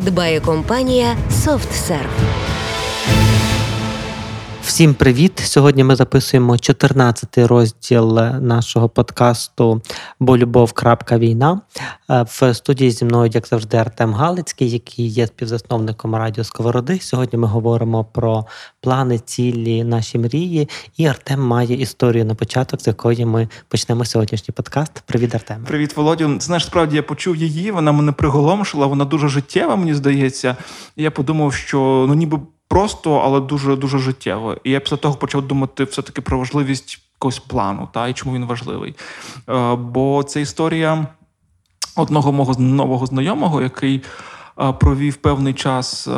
дбає компанія SoftServe. Всім привіт! Сьогодні ми записуємо 14-й розділ нашого подкасту Бо любов. війна. Е, в студії зі мною, як завжди, Артем Галицький, який є співзасновником радіо Сковороди. Сьогодні ми говоримо про плани, цілі, наші мрії. І Артем має історію на початок, з якої ми почнемо сьогоднішній подкаст. Привіт, Артем. Привіт, Володю. Знаєш, справді я почув її. Вона мене приголомшила. Вона дуже життєва, мені здається. Я подумав, що ну ніби просто, але дуже дуже життєво. І я після того почав думати все-таки про важливість якогось плану, та і чому він важливий. Е, бо це історія одного мого нового знайомого, який провів певний час е,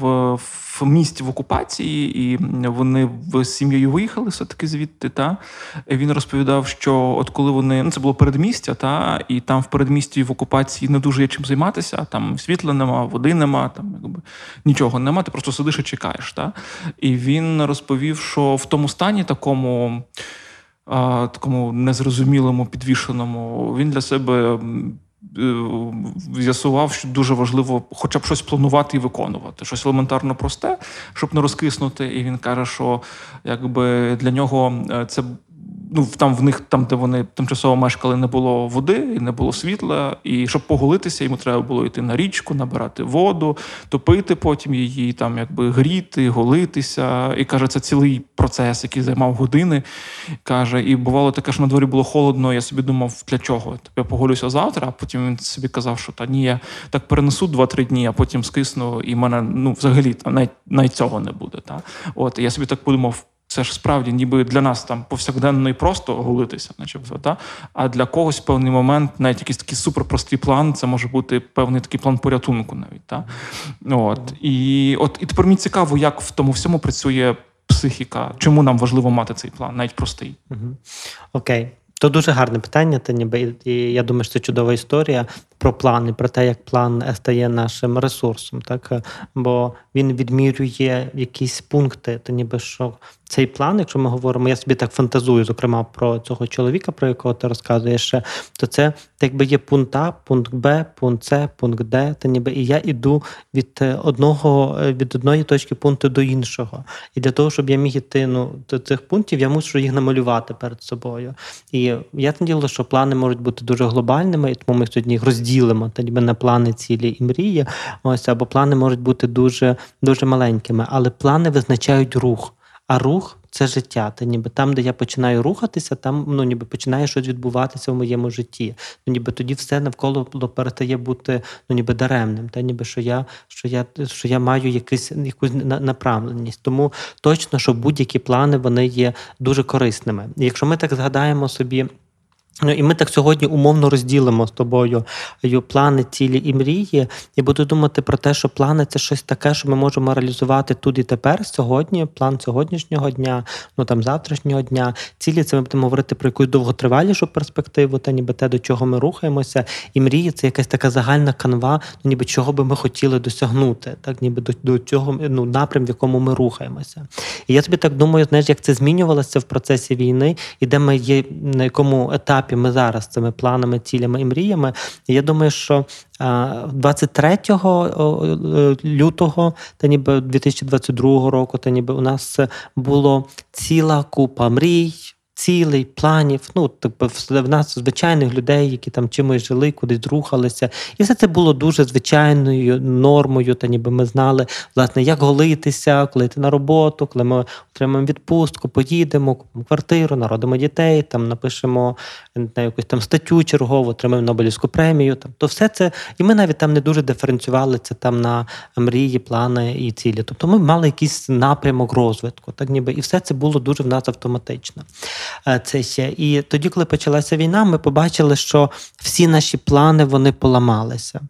в в місті в окупації, і вони в сім'єю виїхали все-таки звідти. Та Він розповідав, що от коли вони ну це було передмістя, та і там в передмісті в окупації не дуже є чим займатися. Там світла нема, води нема, там якби нічого нема. Ти просто сидиш і чекаєш. Та? І він розповів, що в тому стані такому. Такому незрозумілому, підвішеному, він для себе Е, з'ясував, що дуже важливо, хоча б щось планувати і виконувати, щось елементарно просте, щоб не розкиснути. І він каже, що якби для нього е, це ну там в них, там де вони тимчасово мешкали, не було води і не було світла. І щоб поголитися, йому треба було йти на річку, набирати воду, топити потім її, там якби гріти, голитися. І каже, це цілий процес, який займав години. Каже, і бувало таке, що на дворі було холодно. Я собі думав, для чого? Я поголюся завтра, а потім він собі казав, що та ні, я так перенесу 2-3 дні, а потім скисну, і мене ну взагалі там навіть, навіть цього не буде. Та? От я собі так подумав. Це ж справді, ніби для нас там повсякденно і просто голитися, начебто, та а для когось в певний момент, навіть якийсь такий суперпростий план, це може бути певний такий план порятунку, навіть та от і от і тепер мені цікаво, як в тому всьому працює психіка. Чому нам важливо мати цей план, навіть простий? Окей. То дуже гарне питання. Та ніби і я думаю, що це чудова історія про плани, про те, як план стає нашим ресурсом, так бо він відмірює якісь пункти, то ніби що цей план, якщо ми говоримо, я собі так фантазую, зокрема про цього чоловіка, про якого ти розказуєш, ще, то це якби є пункт А, пункт Б, пункт С, пункт Д, та ніби і я іду від е, одного від одної точки пункту до іншого. І для того, щоб я міг іти ну, до цих пунктів, я мушу їх намалювати перед собою. І я діло, що плани можуть бути дуже глобальними, і тому ми сьогодні їх розділимо та ніби на плани, цілі і мрії. Ось або плани можуть бути дуже, дуже маленькими, але плани визначають рух. А рух це життя. Та ніби там, де я починаю рухатися, там ну ніби починає щось відбуватися в моєму житті. Ну ніби тоді все навколо перестає бути ну ніби даремним. Та ніби що я що я, що я маю якийсь якусь направленість. Тому точно, що будь-які плани вони є дуже корисними. Якщо ми так згадаємо собі. Ну, і ми так сьогодні умовно розділимо з тобою плани, цілі і мрії, і буду думати про те, що плани це щось таке, що ми можемо реалізувати тут і тепер, сьогодні, план сьогоднішнього дня, ну там завтрашнього дня. Цілі це ми будемо говорити про якусь довготривалішу перспективу, та ніби те, до чого ми рухаємося. І мрії це якась така загальна канва, ну ніби чого би ми хотіли досягнути, так ніби до до цього ну, напрям, в якому ми рухаємося. І я тобі так думаю, знаєш, як це змінювалося в процесі війни, і де ми є на якому етапі етапі ми зараз цими планами, цілями і мріями. Я думаю, що 23 лютого, та ніби 2022 року, та ніби у нас було ціла купа мрій цілей, планів. Ну тобто в нас звичайних людей, які там чимось жили, кудись рухалися. І все це було дуже звичайною нормою. Та ніби ми знали, власне, як голитися, коли йти на роботу, коли ми отримаємо відпустку, поїдемо, купимо квартиру, народимо дітей, там напишемо на якусь там статтю чергову, отримаємо Нобелівську премію. Там то все це, і ми навіть там не дуже диференціювали це там на мрії, плани і цілі. Тобто ми мали якийсь напрямок розвитку, так ніби і все це було дуже в нас автоматично. Е, це ще. І тоді, коли почалася війна, ми побачили, що всі наші плани вони поламалися.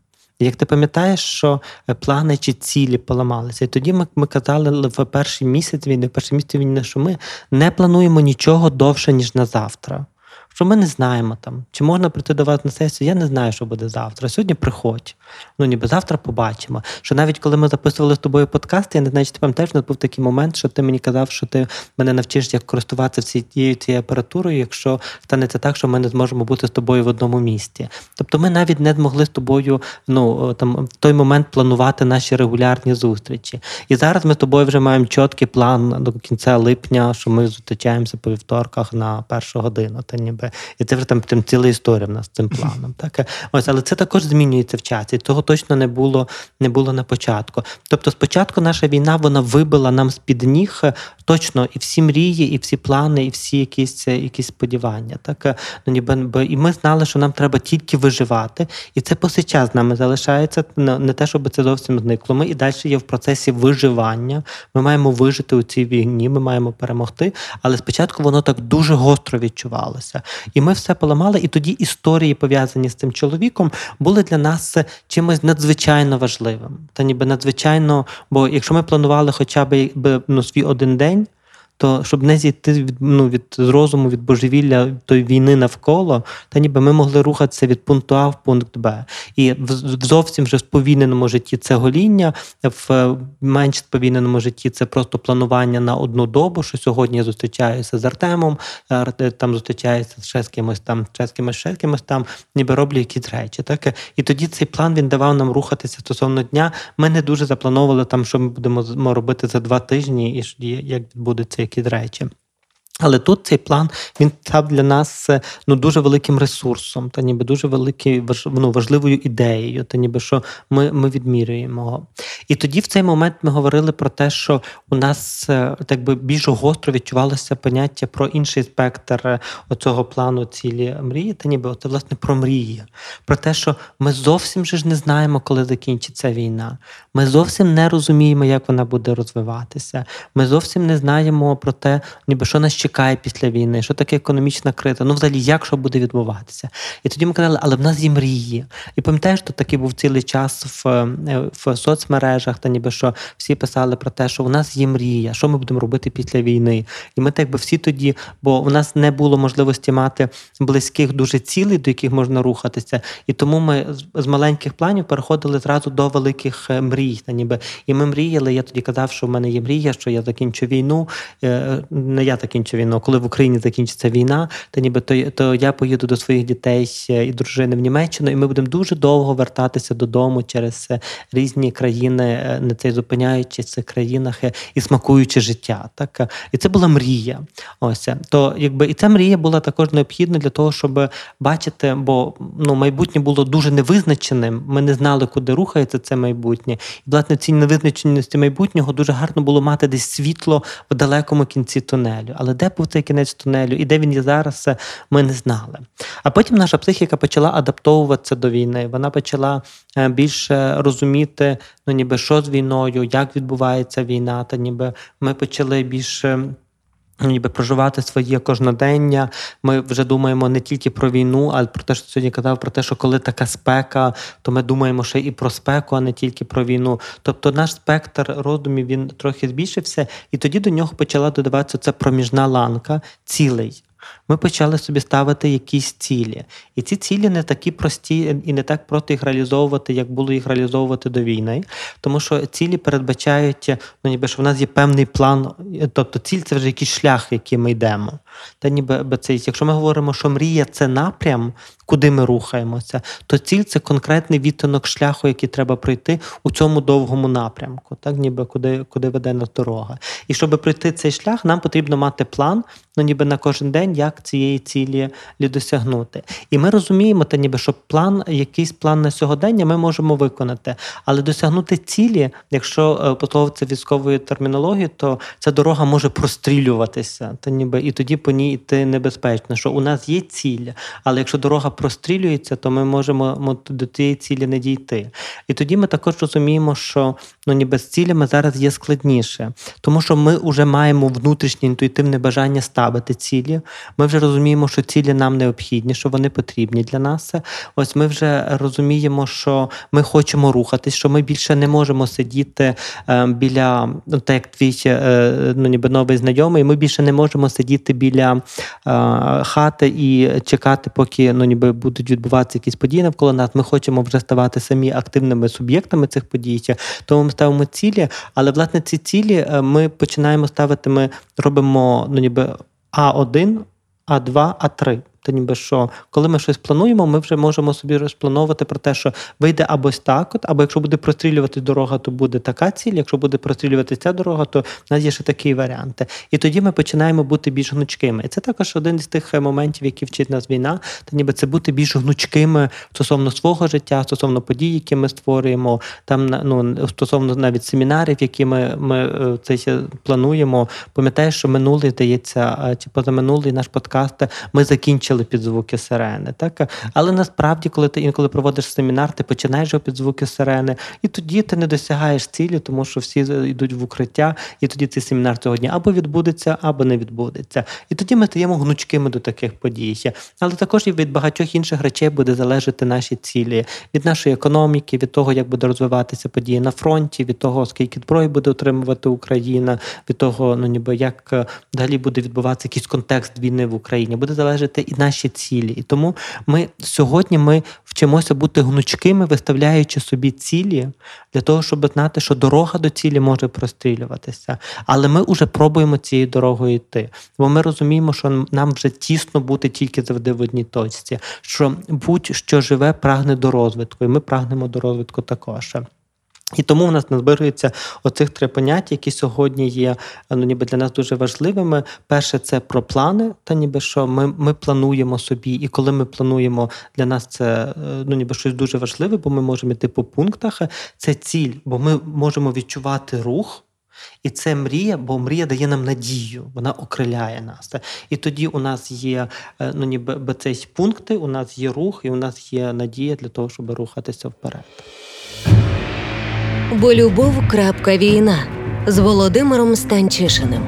Як ти пам'ятаєш, що е, плани чи цілі поламалися? І тоді ми, ми казали в перший місяць війни, в перший місяць війни, що ми не плануємо нічого довше, ніж на завтра. Що ми не знаємо там, чи можна прийти до вас на сесію, я не знаю, що буде завтра. Сьогодні приходь. Ну ніби завтра побачимо. Що навіть коли ми записували з тобою подкаст, я не знаю, чи ти пам'ятаєш, був такий момент, що ти мені казав, що ти мене навчиш, як користуватися всією цією апаратурою, якщо станеться так, що ми не зможемо бути з тобою в одному місті. Тобто ми навіть не змогли з тобою ну, там, в той момент планувати наші регулярні зустрічі. І зараз ми з тобою вже маємо чіткий план до кінця липня, що ми зустрічаємося по вівторках на першу годину. Та ніби і це вже там, там ціла історія в нас з цим планом. Так ось, але це також змінюється в часі. Того точно не було не було на початку. Тобто, спочатку наша війна вона вибила нам з під ніг е, точно і всі мрії, і всі плани, і всі якісь е, якісь сподівання. Так ну ніби і ми знали, що нам треба тільки виживати, і це по сей час з нами залишається. Не те, щоб це зовсім зникло. Ми і далі є в процесі виживання. Ми маємо вижити у цій війні, ми маємо перемогти. Але спочатку воно так дуже гостро відчувалося. І ми все поламали. І тоді історії, пов'язані з цим чоловіком, були для нас чимось надзвичайно важливим. Та ніби надзвичайно, бо якщо ми планували хоча б ну, свій один день. То щоб не зійти від ну, від розуму, від божевілля тої війни навколо, та ніби ми могли рухатися від пункту А в пункт Б. І в зовсім вже сповільненому житті це гоління, в менш сповільненому житті це просто планування на одну добу. Що сьогодні я зустрічаюся з Артемом, там зустрічаюся ще з кимось там, ще з кимось, ще з кимось там, ніби роблю якісь речі. Так? І тоді цей план він давав нам рухатися стосовно дня. Ми не дуже заплановували там, що ми будемо робити за два тижні, і як відбудеться якісь речі. Але тут цей план він став для нас ну дуже великим ресурсом, та ніби дуже великою ну, важливою ідеєю, та ніби що ми ми відмірюємо. І тоді в цей момент ми говорили про те, що у нас так би більш гостро відчувалося поняття про інший спектр оцього плану цілі мрії, та ніби це власне про мрії, про те, що ми зовсім же ж не знаємо, коли закінчиться війна. Ми зовсім не розуміємо, як вона буде розвиватися. Ми зовсім не знаємо про те, ніби що нас чекає після війни, що таке економічна криза, ну взагалі, як що буде відбуватися. І тоді ми казали, але в нас є мрії. І пам'ятаєш, що такий був цілий час в в соцмережах, та ніби що всі писали про те, що у нас є мрія, що ми будемо робити після війни. І ми так би всі тоді, бо у нас не було можливості мати близьких дуже цілей, до яких можна рухатися. І тому ми з маленьких планів переходили зразу до великих мрій. Та ніби І ми мріяли. Я тоді казав, що в мене є мрія, що я закінчу війну. Не я закінчу війну, коли в Україні закінчиться війна, то ніби то, то я поїду до своїх дітей і дружини в Німеччину, і ми будемо дуже довго вертатися додому через різні країни, не цей зупиняючись в цих країнах і смакуючи життя. Так і це була мрія. Ось то, якби і ця мрія була також необхідна для того, щоб бачити, бо ну майбутнє було дуже невизначеним. Ми не знали, куди рухається це майбутнє, і власне цій невизначеності майбутнього дуже гарно було мати десь світло в далекому кінці тунелю. Але де був цей кінець тунелю і де він є зараз, ми не знали. А потім наша психіка почала адаптовуватися до війни. Вона почала більше розуміти, ну ніби що з війною, як відбувається війна, та ніби ми почали більше. Ніби проживати своє кожнодення. Ми вже думаємо не тільки про війну, а про те, що сьогодні казав, про те, що коли така спека, то ми думаємо ще і про спеку, а не тільки про війну. Тобто наш спектр роздумів він трохи збільшився, і тоді до нього почала додаватися ця проміжна ланка цілей. Ми почали собі ставити якісь цілі. І ці цілі не такі прості і не так просто їх реалізовувати, як було їх реалізовувати до війни. Тому що цілі передбачають, ну ніби що в нас є певний план, тобто ціль це вже якийсь шлях, який ми йдемо. Та ніби це, якщо ми говоримо, що мрія це напрям, куди ми рухаємося, то ціль це конкретний відтинок шляху, який треба пройти у цьому довгому напрямку, так ніби куди куди веде нас дорога. І щоб пройти цей шлях, нам потрібно мати план, ну ніби на кожен день, як цієї цілі досягнути. І ми розуміємо, та ніби що план, якийсь план на сьогодення ми можемо виконати, але досягнути цілі, якщо пословитися військовою термінологією, то ця дорога може прострілюватися, та ніби і тоді по ній йти небезпечно, що у нас є ціль, але якщо дорога прострілюється, то ми можемо до цієї цілі не дійти. І тоді ми також розуміємо, що ну ніби з цілями зараз є складніше, тому що ми вже маємо внутрішнє інтуїтивне бажання ставити цілі. Ми вже розуміємо, що цілі нам необхідні, що вони потрібні для нас. Ось ми вже розуміємо, що ми хочемо рухатись, що ми більше не можемо сидіти е, біля, ну так як твій е, ну, ніби новий знайомий, ми більше не можемо сидіти біля е, хати і чекати, поки ну, ніби будуть відбуватися якісь події навколо нас. Ми хочемо вже ставати самі активними суб'єктами цих подій. Тому ми ставимо цілі, але власне ці цілі ми починаємо ставити. Ми робимо ну, ніби А1, А2, А3. Та ніби що, коли ми щось плануємо, ми вже можемо собі розплановувати про те, що вийде або так, от, або якщо буде прострілювати дорога, то буде така ціль. Якщо буде прострілювати ця дорога, то в нас є ще такі варіанти. І тоді ми починаємо бути більш гнучкими. І це також один із тих е, моментів, які вчить нас війна, та ніби це бути більш гнучкими стосовно свого життя, стосовно подій, які ми створюємо, там ну стосовно навіть семінарів, які ми, ми е, це плануємо. Пам'ятаєш, що минулий здається, е, чи позаминулий наш подкаст ми закінчили під звуки сирени. Так але насправді, коли ти інколи проводиш семінар, ти починаєш його під звуки сирени, і тоді ти не досягаєш цілі, тому що всі йдуть в укриття, і тоді цей семінар сьогодні або відбудеться, або не відбудеться. І тоді ми стаємо гнучкими до таких подій. Але також і від багатьох інших речей буде залежати наші цілі від нашої економіки, від того, як буде розвиватися події на фронті, від того, скільки зброї буде отримувати Україна, від того, ну ніби як е, далі буде відбуватися якийсь контекст війни в Україні, буде залежати і наші цілі. І тому ми сьогодні ми вчимося бути гнучкими, виставляючи собі цілі для того, щоб знати, що дорога до цілі може прострілюватися. Але ми вже пробуємо цією дорогою йти. Бо ми розуміємо, що нам вже тісно бути тільки завжди в одній точці, що будь-що живе прагне до розвитку, і ми прагнемо до розвитку також. І тому в нас назбирується оцих три поняття, які сьогодні є ну, ніби для нас дуже важливими. Перше, це про плани, та ніби що ми, ми плануємо собі, і коли ми плануємо, для нас це е, ну, ніби щось дуже важливе, бо ми можемо йти по пунктах. Це ціль, бо ми можемо відчувати рух. І це мрія, бо мрія дає нам надію, вона окриляє нас. І тоді у нас є е, ну, ніби би цей пункти, у нас є рух, і у нас є надія для того, щоб рухатися вперед. Бо любов. крапка війна з Володимиром Станчишиним.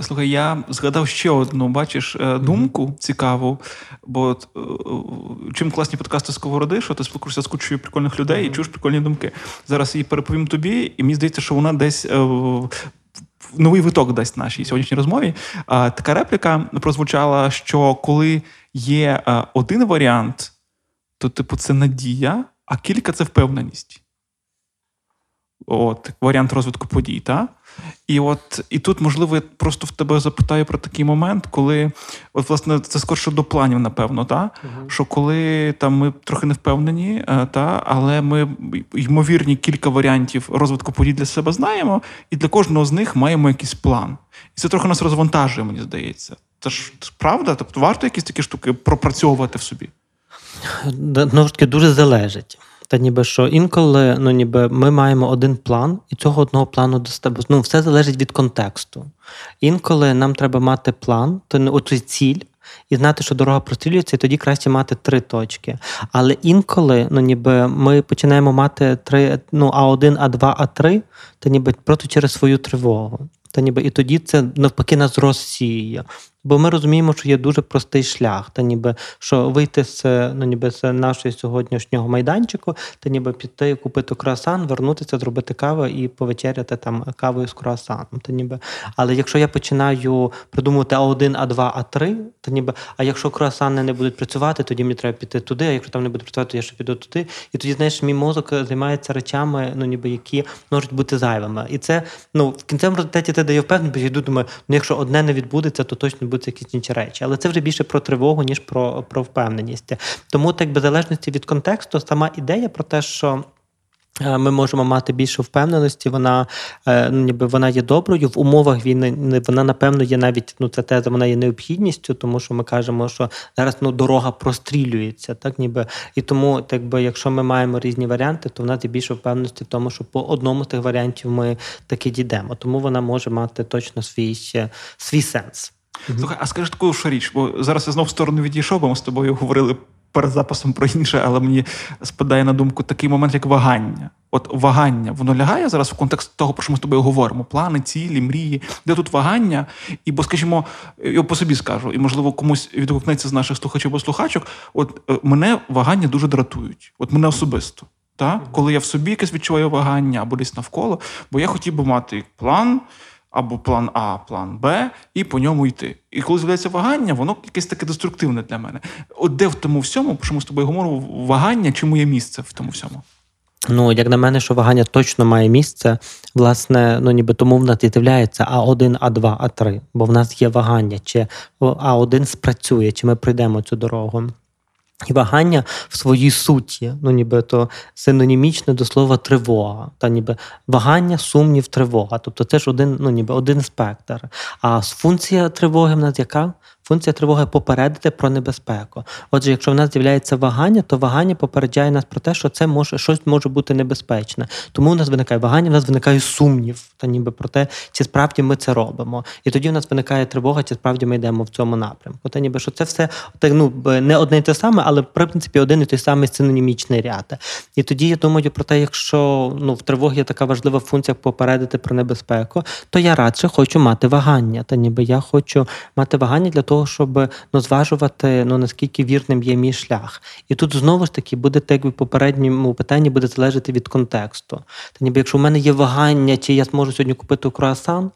Слухай, я згадав ще одну, бачиш, е, думку цікаву. Бо от, е, чим класні подкасти Сковороди, що ти спілкуєшся з кучою прикольних людей і чуєш прикольні думки. Зараз її переповім тобі, і мені здається, що вона десь. е, Новий виток дасть нашій сьогоднішній розмові. А, Така репліка прозвучала, що коли є один варіант, то, типу, це надія, а кілька це впевненість. От, варіант розвитку подій, та? І от і тут, можливо, я просто в тебе запитаю про такий момент, коли, от, власне, це скорше до планів, напевно, та? що коли там ми трохи не впевнені, е, та? але ми ймовірні кілька варіантів розвитку подій для себе знаємо, і для кожного з них маємо якийсь план. І це трохи нас розвантажує, мені здається. Це ж правда? Тобто варто якісь такі штуки пропрацьовувати в собі. Знову ж таки, дуже залежить. Та ніби що інколи ну ніби ми маємо один план, і цього одного плану достатньо. Ну, все залежить від контексту. Інколи нам треба мати план, то не оцю ціль, і знати, що дорога прострілюється, і тоді краще мати три точки. Але інколи, ну ніби ми починаємо мати три, ну, А1, А2, А3, то ніби просто через свою тривогу. Та ніби і тоді це навпаки нас розсіює. Бо ми розуміємо, що є дуже простий шлях, та ніби що вийти з ну ніби з нашого сьогоднішнього майданчику, та ніби піти купити круасан, вернутися, зробити каву і повечеряти там кавою з круасаном. Та ніби, але якщо я починаю придумувати А1, А2, А3, то ніби, а якщо круасани не будуть працювати, тоді мені треба піти туди. А якщо там не буде працювати, то я ще піду туди. І тоді, знаєш, мій мозок займається речами, ну ніби які можуть бути зайвими. І це ну в кінцевому результаті ти дає впевненість, бо я йду, думаю, ну якщо одне не відбудеться, то точно будуть якісь інші речі. Але це вже більше про тривогу, ніж про, про впевненість. Тому, так би залежності від контексту, сама ідея про те, що. Е, ми можемо мати більше впевненості. Вона е, ну, ніби вона є доброю в умовах війни. не- Вона напевно є навіть ну ця теза. Вона є необхідністю, тому що ми кажемо, що зараз ну дорога прострілюється, так ніби і тому, так би, якщо ми маємо різні варіанти, то в нас є більше впевненості в тому, що по одному з тих варіантів ми таки дійдемо. Тому вона може мати точно свій ще- свій сенс. Слухай, а скажи таку ж річ, бо зараз я знову в сторону відійшов, бо ми з тобою говорили перед записом про інше, але мені спадає на думку такий момент, як вагання. От вагання, воно лягає зараз в контекст того, про що ми з тобою говоримо: плани, цілі, мрії, де тут вагання? І бо, скажімо, я по собі скажу, і можливо комусь відгукнеться з наших слухачів або слухачок. От е, мене вагання дуже дратують. От мене особисто. Та? Коли я в собі якесь відчуваю вагання або десь навколо, бо я хотів би мати план, або план А, план Б, і по ньому йти. І коли з'являється вагання, воно якесь таке деструктивне для мене. От де в тому всьому, про що ми з тобою говоримо, вагання, чому є місце в тому всьому? Ну, як на мене, що вагання точно має місце. Власне, ну ніби тому в нас і з'являється А1, А2, А3, бо в нас є вагання, чи А1 спрацює, чи ми пройдемо цю дорогу. І вагання в своїй суті, ну ніби то синонімічне до слова тривога. Та ніби вагання, сумнів, тривога. Тобто це ж один, ну ніби один спектр. А функція тривоги в нас яка? Функція тривоги попередити про небезпеку. Отже, якщо в нас з'являється вагання, то вагання попереджає нас про те, що це може щось може бути небезпечне. Тому у нас виникає вагання, в нас виникає сумнів, та ніби про те, чи справді ми це робимо. І тоді в нас виникає тривога, чи справді ми йдемо в цьому напрямку. Та ніби що це все так, ну не одне і те саме, але в принципі один і той самий синонімічний ряд. І тоді я думаю про те, якщо ну в тривогі є така важлива функція попередити про небезпеку, то я радше хочу мати вагання. Та ніби я хочу мати вагання для того, щоб ну зважувати ну наскільки вірним є мій шлях. І тут знову ж таки буде так в попередньому питанні буде залежати від контексту. Та ніби якщо в мене є вагання, чи я зможу сьогодні купити круасан,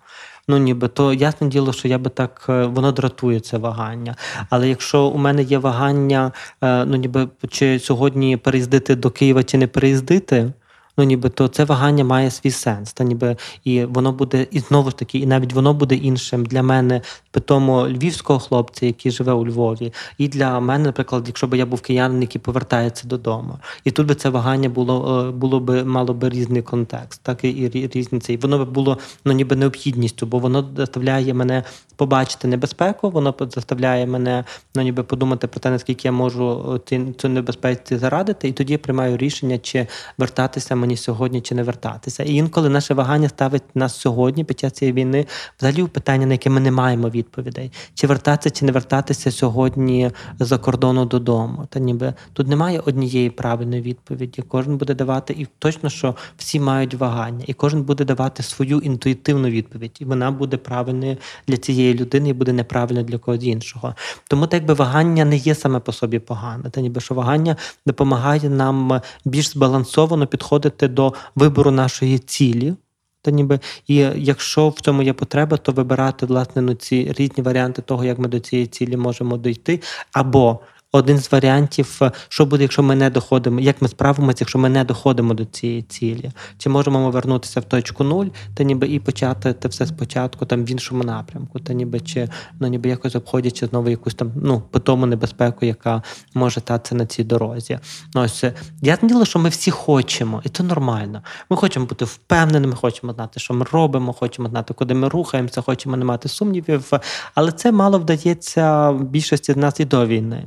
Ну, ніби то ясне діло, що я би так е, воно дратує це вагання. Але якщо у мене є вагання, е, ну ніби чи сьогодні переїздити до Києва чи не переїздити. Ну, ніби то це вагання має свій сенс, та ніби і воно буде, і знову ж таки, і навіть воно буде іншим. Для мене, питомо львівського хлопця, який живе у Львові, і для мене, наприклад, якщо б я був киянин, який повертається додому, і тут би це вагання було, е, було би мало би різний контекст, так і, і рі- різні це. І воно би було ну ніби необхідністю, бо воно заставляє мене побачити небезпеку, воно заставляє мене ну ніби подумати про те, наскільки я можу е, цю небезпеці зарадити, і тоді я приймаю рішення, чи вертатися мені сьогодні, чи не вертатися. І інколи наше вагання ставить нас сьогодні під час цієї війни взагалі в питання, на яке ми не маємо відповідей: чи вертатися, чи не вертатися сьогодні за кордону додому. Та ніби тут немає однієї правильної відповіді. Кожен буде давати, і точно, що всі мають вагання, і кожен буде давати свою інтуїтивну відповідь, і вона буде правильною для цієї людини і буде неправильною для когось іншого. Тому так би вагання не є саме по собі погане. Та ніби що вагання допомагає нам більш збалансовано підходити до вибору нашої цілі. Та ніби і якщо в цьому є потреба, то вибирати власне ну, ці різні варіанти того, як ми до цієї цілі можемо дійти, або один з варіантів, е, що буде, якщо ми не доходимо, як ми справимося, якщо ми не доходимо до цієї цілі, чи можемо ми вернутися в точку нуль, та ніби і почати те все спочатку там в іншому напрямку, та ніби чи ну ніби якось обходячи знову якусь там ну питому небезпеку, яка може статися на цій дорозі. Ну, ось е, я діло, що ми всі хочемо, і це нормально. Ми хочемо бути впевненими, хочемо знати, що ми робимо, хочемо знати, куди ми рухаємося, хочемо не мати сумнівів. Але це мало вдається більшості з нас і до війни.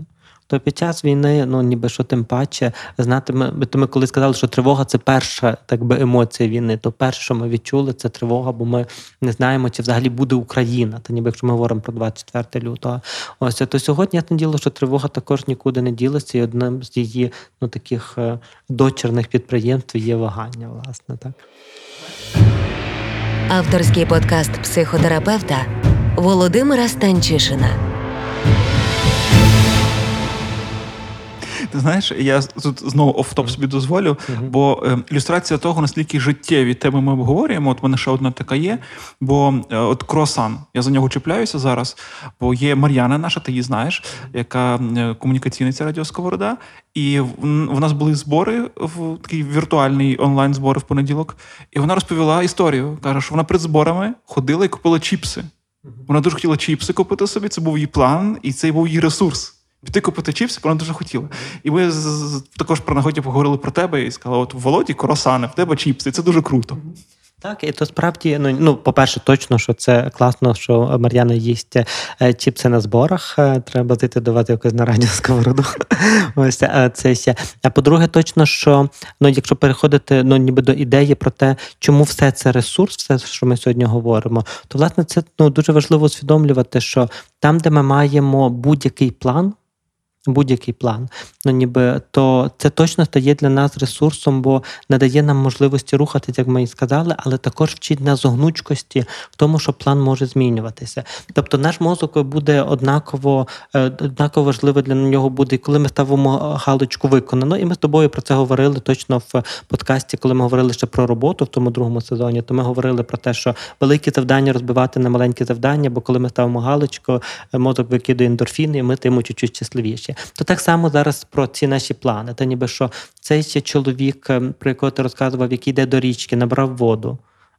То під час війни, ну ніби що тим паче, знати ми, то ми коли сказали, що тривога це перша так би емоція війни, то перше, що ми відчули, це тривога, бо ми не знаємо, чи взагалі буде Україна. Та ніби якщо ми говоримо про 24 лютого. Ось то сьогодні ясне діло, що тривога також нікуди не ділася, і одним з її ну таких е, дочерних підприємств є вагання, власне, так. Авторський подкаст психотерапевта Володимира Станчишина. Ти знаєш, я тут знову офтоп собі дозволю, бо е, ілюстрація того, наскільки життєві теми ми обговорюємо. От в мене ще одна така є. Бо е, от круасан, я за нього чіпляюся зараз. Бо є Мар'яна, наша, ти її знаєш, яка е, комунікаційниця радіо Сковорода. І в, в нас були збори в такий віртуальний онлайн збори в понеділок. І вона розповіла історію. каже, що вона перед зборами ходила і купила чіпси. Вона дуже хотіла чіпси купити собі. Це був її план, і це був її ресурс. Піти купити чіпси, вона дуже хотіла. І ми з- також про нагоді поговорили про тебе і сказали: от Володі коросани, в тебе чіпси, це дуже круто. Так, і то справді, ну, ну, по-перше, точно, що це класно, що Мар'яна їсть е, чіпси на зборах. Е, Треба зайти давати якось на радіо сковороду. Ось е, це ще. А по-друге, точно, що ну, якщо переходити ну, ніби до ідеї про те, чому все це ресурс, все, що ми сьогодні говоримо, то власне це ну, дуже важливо усвідомлювати, що там, де ми маємо будь-який план. Будь-який план, ну ніби то це точно стає для нас ресурсом, бо надає нам можливості рухатись, як ми і сказали, але також вчить нас гнучкості в тому, що план може змінюватися. Тобто наш мозок буде однаково е, однаково важливо для нього буде, коли ми ставимо галочку виконано. І ми з тобою про це говорили точно в подкасті, коли ми говорили ще про роботу в тому другому сезоні. То ми говорили про те, що великі завдання розбивати на маленькі завдання, бо коли ми ставимо галочку, е, мозок викидує ендорфіни, і ми тим чуть-чуть щасливіші. То так само зараз про ці наші плани. Та ніби що цей ще чоловік, е, про якого ти розказував, який йде до річки, набрав воду.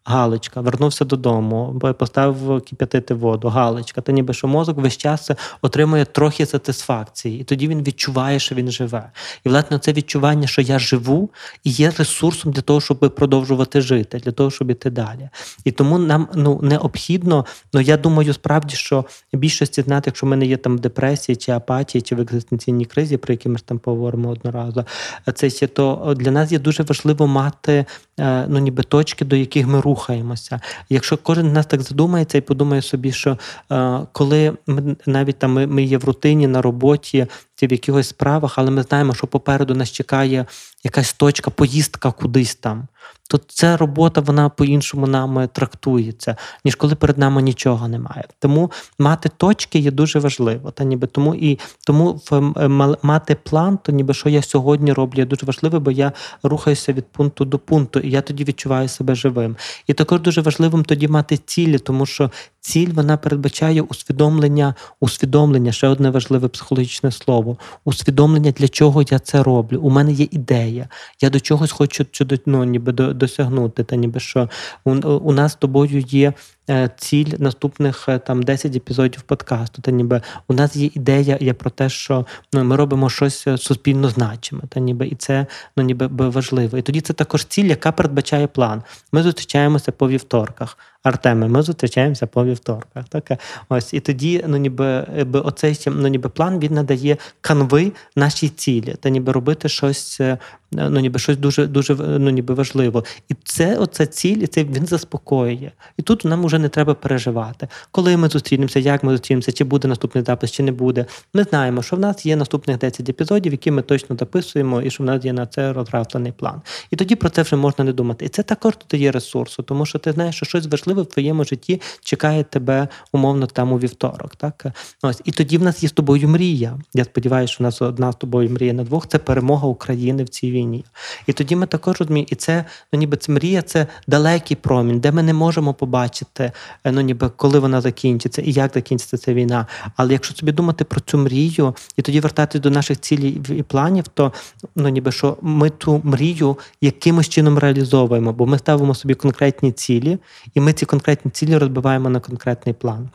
Галочка, вернувся додому, поставив кип'ятити воду, галочка. Та ніби що мозок весь час отримує трохи сатисфакції, і тоді він відчуває, що він живе. І власне це відчування, що я живу, і є ресурсом для того, щоб продовжувати жити, для того, щоб іти далі. І тому нам ну необхідно. Ну я думаю, справді, що більшості знати, якщо ми не є там в депресії чи апатії, чи в екзистенційній кризі, про які ми ж там поговоримо одноразово, це то для нас є дуже важливо мати е, ну ніби точки, до яких ми рухаємося. Якщо кожен з нас так задумається і подумає собі, що е, коли ми навіть там ми, ми є в рутині на роботі чи в якихось справах, але ми знаємо, що попереду нас чекає якась точка, поїздка кудись там. То ця робота вона по-іншому нами трактується, ніж коли перед нами нічого немає. Тому мати точки є дуже важливо. Та ніби тому і тому мати план, то ніби що я сьогодні роблю, є дуже важливо, бо я рухаюся від пункту до пункту, і я тоді відчуваю себе живим. І також дуже важливим тоді мати цілі, тому що ціль вона передбачає усвідомлення, усвідомлення, ще одне важливе психологічне слово. Усвідомлення, для чого я це роблю. У мене є ідея. Я до чогось хочу ну, ніби досягнути. Та ніби що у, у нас з тобою є. Ціль наступних там 10 епізодів подкасту. Та ніби у нас є ідея є про те, що ну, ми робимо щось суспільно значиме, та ніби і це ну ніби важливо. І тоді це також ціль, яка передбачає план. Ми зустрічаємося по вівторках. Артеме, ми зустрічаємося по вівторках. Так? Ось і тоді, ну ніби оцей ну, ніби план він надає канви нашій цілі, та ніби робити щось, ну ніби щось дуже дуже ну, ніби важливо. І це оця ціль, і це він заспокоює. І тут нам вже не треба переживати, коли ми зустрінемося, як ми зустрінемося, чи буде наступний запис, чи не буде. Ми знаємо, що в нас є наступних 10 епізодів, які ми точно записуємо, і що в нас є на це розрафлений план. І тоді про це вже можна не думати. І це також тут є ресурсу, тому що ти знаєш, що щось важливе в твоєму житті чекає тебе умовно там у вівторок. Так ось і тоді в нас є з тобою мрія. Я сподіваюся, що в нас одна з тобою мрія на двох це перемога України в цій війні. І тоді ми також розуміємо, і це ну ніби це мрія, це далекий промінь, де ми не можемо побачити, ну ніби коли вона закінчиться і як закінчиться ця війна. Але якщо собі думати про цю мрію і тоді вертатись до наших цілей і планів, то ну ніби що ми ту мрію якимось чином реалізовуємо, бо ми ставимо собі конкретні цілі, і ми ці конкретні цілі розбиваємо на конкретний план.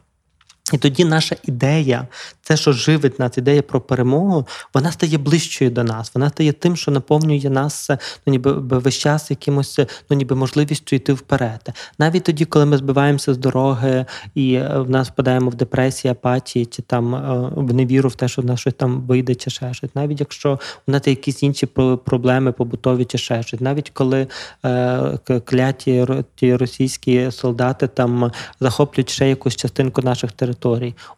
І тоді наша ідея, це, що живить нас, ідея про перемогу, вона стає ближчою до нас. Вона стає тим, що наповнює нас ну, ніби весь час якимось ну, ніби можливістю йти вперед. Навіть тоді, коли ми збиваємося з дороги і в нас впадаємо в депресію, апатії, чи там в невіру в те, що в нас щось там вийде, чи ще щось. Навіть якщо у нас якісь інші проблеми побутові, чи ще щось, навіть коли е, кляті ті російські солдати там захоплюють ще якусь частинку наших територій.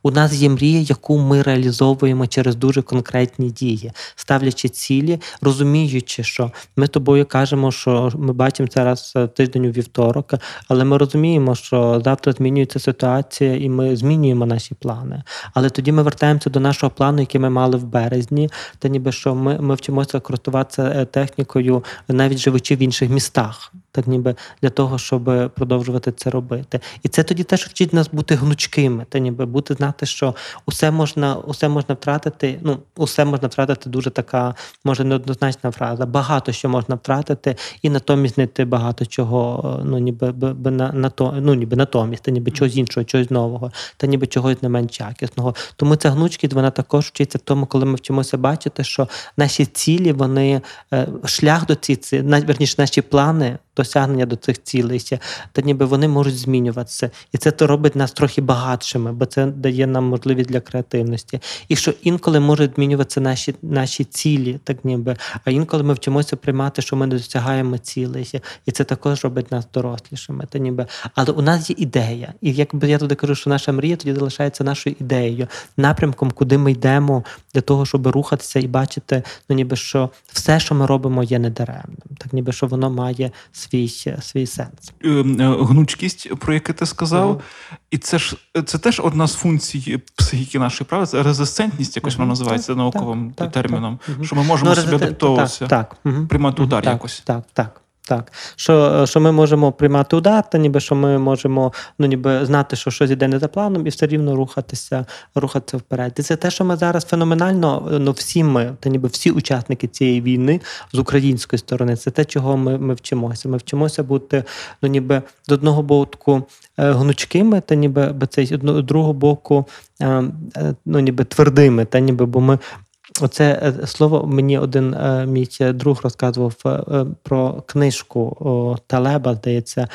У нас є мрія, яку ми реалізовуємо через дуже конкретні дії, ставлячи цілі, розуміючи, що ми тобою кажемо, що ми бачимо це раз тиждень у вівторок, але ми розуміємо, що завтра змінюється ситуація, і ми змінюємо наші плани. Але тоді ми вертаємося до нашого плану, який ми мали в березні, та ніби що ми, ми вчимося користуватися технікою, навіть живучи в інших містах. Так ніби для того, щоб продовжувати це робити. І це тоді теж вчить нас бути гнучкими, та ніби бути знати, що усе можна, усе можна втратити. Ну, усе можна втратити дуже така, може, неоднозначна фраза. Багато що можна втратити, і натомість знайти багато чого, ну ніби би, би на, на то, ну ніби натомість, та ніби чогось іншого, чогось нового, та ніби чогось не менш якісного. Тому ця гнучкість вона також вчиться в тому, коли ми вчимося бачити, що наші цілі, вони е, шлях до ці ці- на- верніше, наші плани досягнення до цих цілей, та ніби вони можуть змінюватися. І це то робить нас трохи багатшими, бо це дає нам можливість для креативності. І що інколи можуть змінюватися наші, наші цілі, так ніби, а інколи ми вчимося приймати, що ми не досягаємо цілей. І це також робить нас дорослішими. Та ніби. Але у нас є ідея. І якби я туди кажу, що наша мрія тоді залишається нашою ідеєю, напрямком, куди ми йдемо для того, щоб рухатися і бачити, ну ніби що все, що ми робимо, є недаремним. Так ніби що воно має свій, свій сенс. Е, е, Гнучкість, про яке ти сказав, Мгм. і це ж це теж одна з функцій психіки нашої права. Це резистентність, якось вона називається Так, науковим терміном. Що ми можемо Ну, резистент- адаптовуватися, приймати удар якось. Так, так. Так, що, що ми можемо приймати удар, та ніби що ми можемо ну, ніби знати, що щось іде не за планом, і все рівно рухатися, рухатися вперед. І це те, що ми зараз феноменально, ну всі ми, та ніби всі учасники цієї війни з української сторони, це те, чого ми, ми вчимося. Ми вчимося бути ну, ніби з одного боку е, гнучкими, та ніби з другого боку, е, е, ну ніби твердими, та ніби, бо ми Оце е, слово мені один е, мій е, друг розказував про книжку Талеба, здається,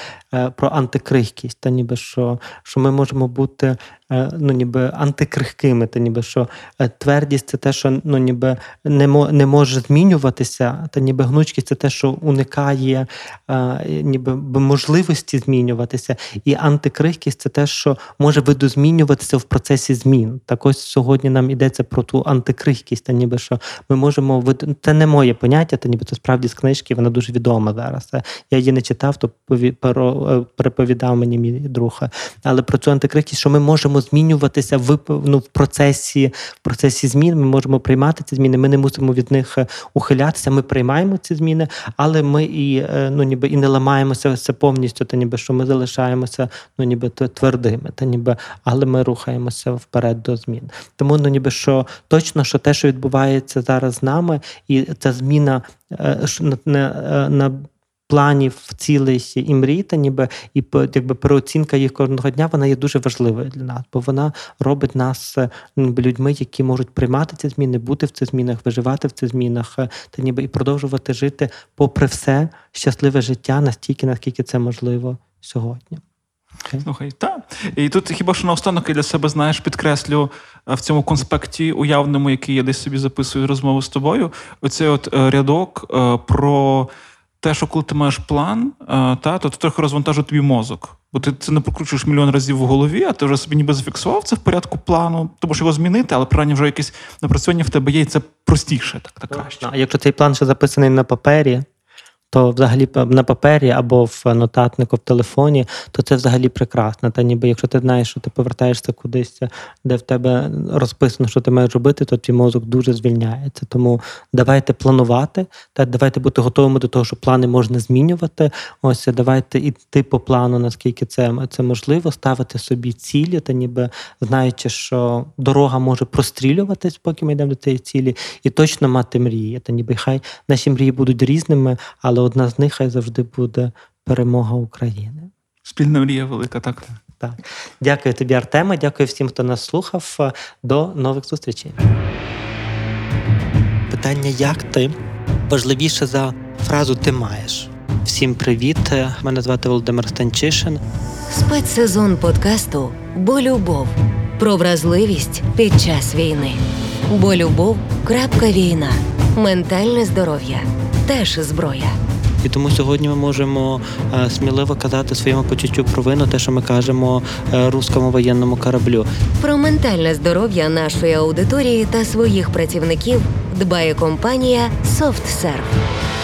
про антикрихкість. Та ніби що, що ми можемо бути ну, ніби антикрихкими, та ніби що е, твердість це те, що ну, ніби не, не може змінюватися, та ніби гнучкість це те, що уникає е, ніби можливості змінюватися. І антикрихкість це те, що може видозмінюватися в процесі змін. Так ось сьогодні нам йдеться про ту антикрихкість, та ніби що ми можемо вид- Це не моє поняття, та ніби це справді з книжки, вона дуже відома зараз. Я її не читав, то пові- е, переповідав мені мій друг. Але про цю антикрихкість, що ми можемо змінюватися в, ну, в процесі в процесі змін. Ми можемо приймати ці зміни. Ми не мусимо від них е, ухилятися. Ми приймаємо ці зміни, але ми і е, ну ніби і не ламаємося це повністю, та ніби що ми залишаємося ну ніби твердими, та ніби, але ми рухаємося вперед до змін. Тому ну ніби що точно, що те, що відбувається зараз з нами, і ця зміна е, на, на, на планів, цілей і мрій, та ніби і якби переоцінка їх кожного дня, вона є дуже важливою для нас, бо вона робить нас е, ніби людьми, які можуть приймати ці зміни, бути в цих змінах, виживати в цих змінах, е, та ніби і продовжувати жити попри все щасливе життя настільки, наскільки це можливо сьогодні. Окей. Слухай, так. І тут хіба що наостанок я для себе, знаєш, підкреслю е, в цьому конспекті уявному, який я десь собі записую розмову з тобою. Оцей от рядок про те, що коли ти маєш план, е, та, то ти трохи розвантажує тобі мозок. Бо ти це не прокручуєш мільйон разів в голові, а ти вже собі ніби зафіксував це в порядку плану, ти можеш його змінити, але принаймні вже якесь напрацювання в тебе є, і це простіше, так, так краще. А якщо цей план ще записаний на папері, то взагалі на папері або в нотатнику в телефоні, то це взагалі прекрасно. Та ніби якщо ти знаєш, що ти повертаєшся кудись, де в тебе розписано, що ти маєш робити, то твій мозок дуже звільняється. Тому давайте планувати, та давайте бути готовими до того, що плани можна змінювати. Ось давайте йти по плану, наскільки це, це можливо, ставити собі цілі, та ніби знаючи, що дорога може прострілюватись, поки ми йдемо до цієї цілі, і точно мати мрії. Та ніби хай наші мрії будуть різними, але одна з них хай завжди буде перемога України. Спільна мрія велика, так. Так, дякую тобі, Артеме. Дякую всім, хто нас слухав. До нових зустрічей. Питання як ти важливіше за фразу ти маєш. Всім привіт! Мене звати Володимир Станчишин. Спецсезон подкасту Бо любов про вразливість під час війни. Бо любов. крапка війна. Ментальне здоров'я теж зброя. І тому сьогодні ми можемо е, сміливо казати своєму почуттю провину, те, що ми кажемо рускому руському воєнному кораблю. Про ментальне здоров'я нашої аудиторії та своїх працівників дбає компанія SoftServe.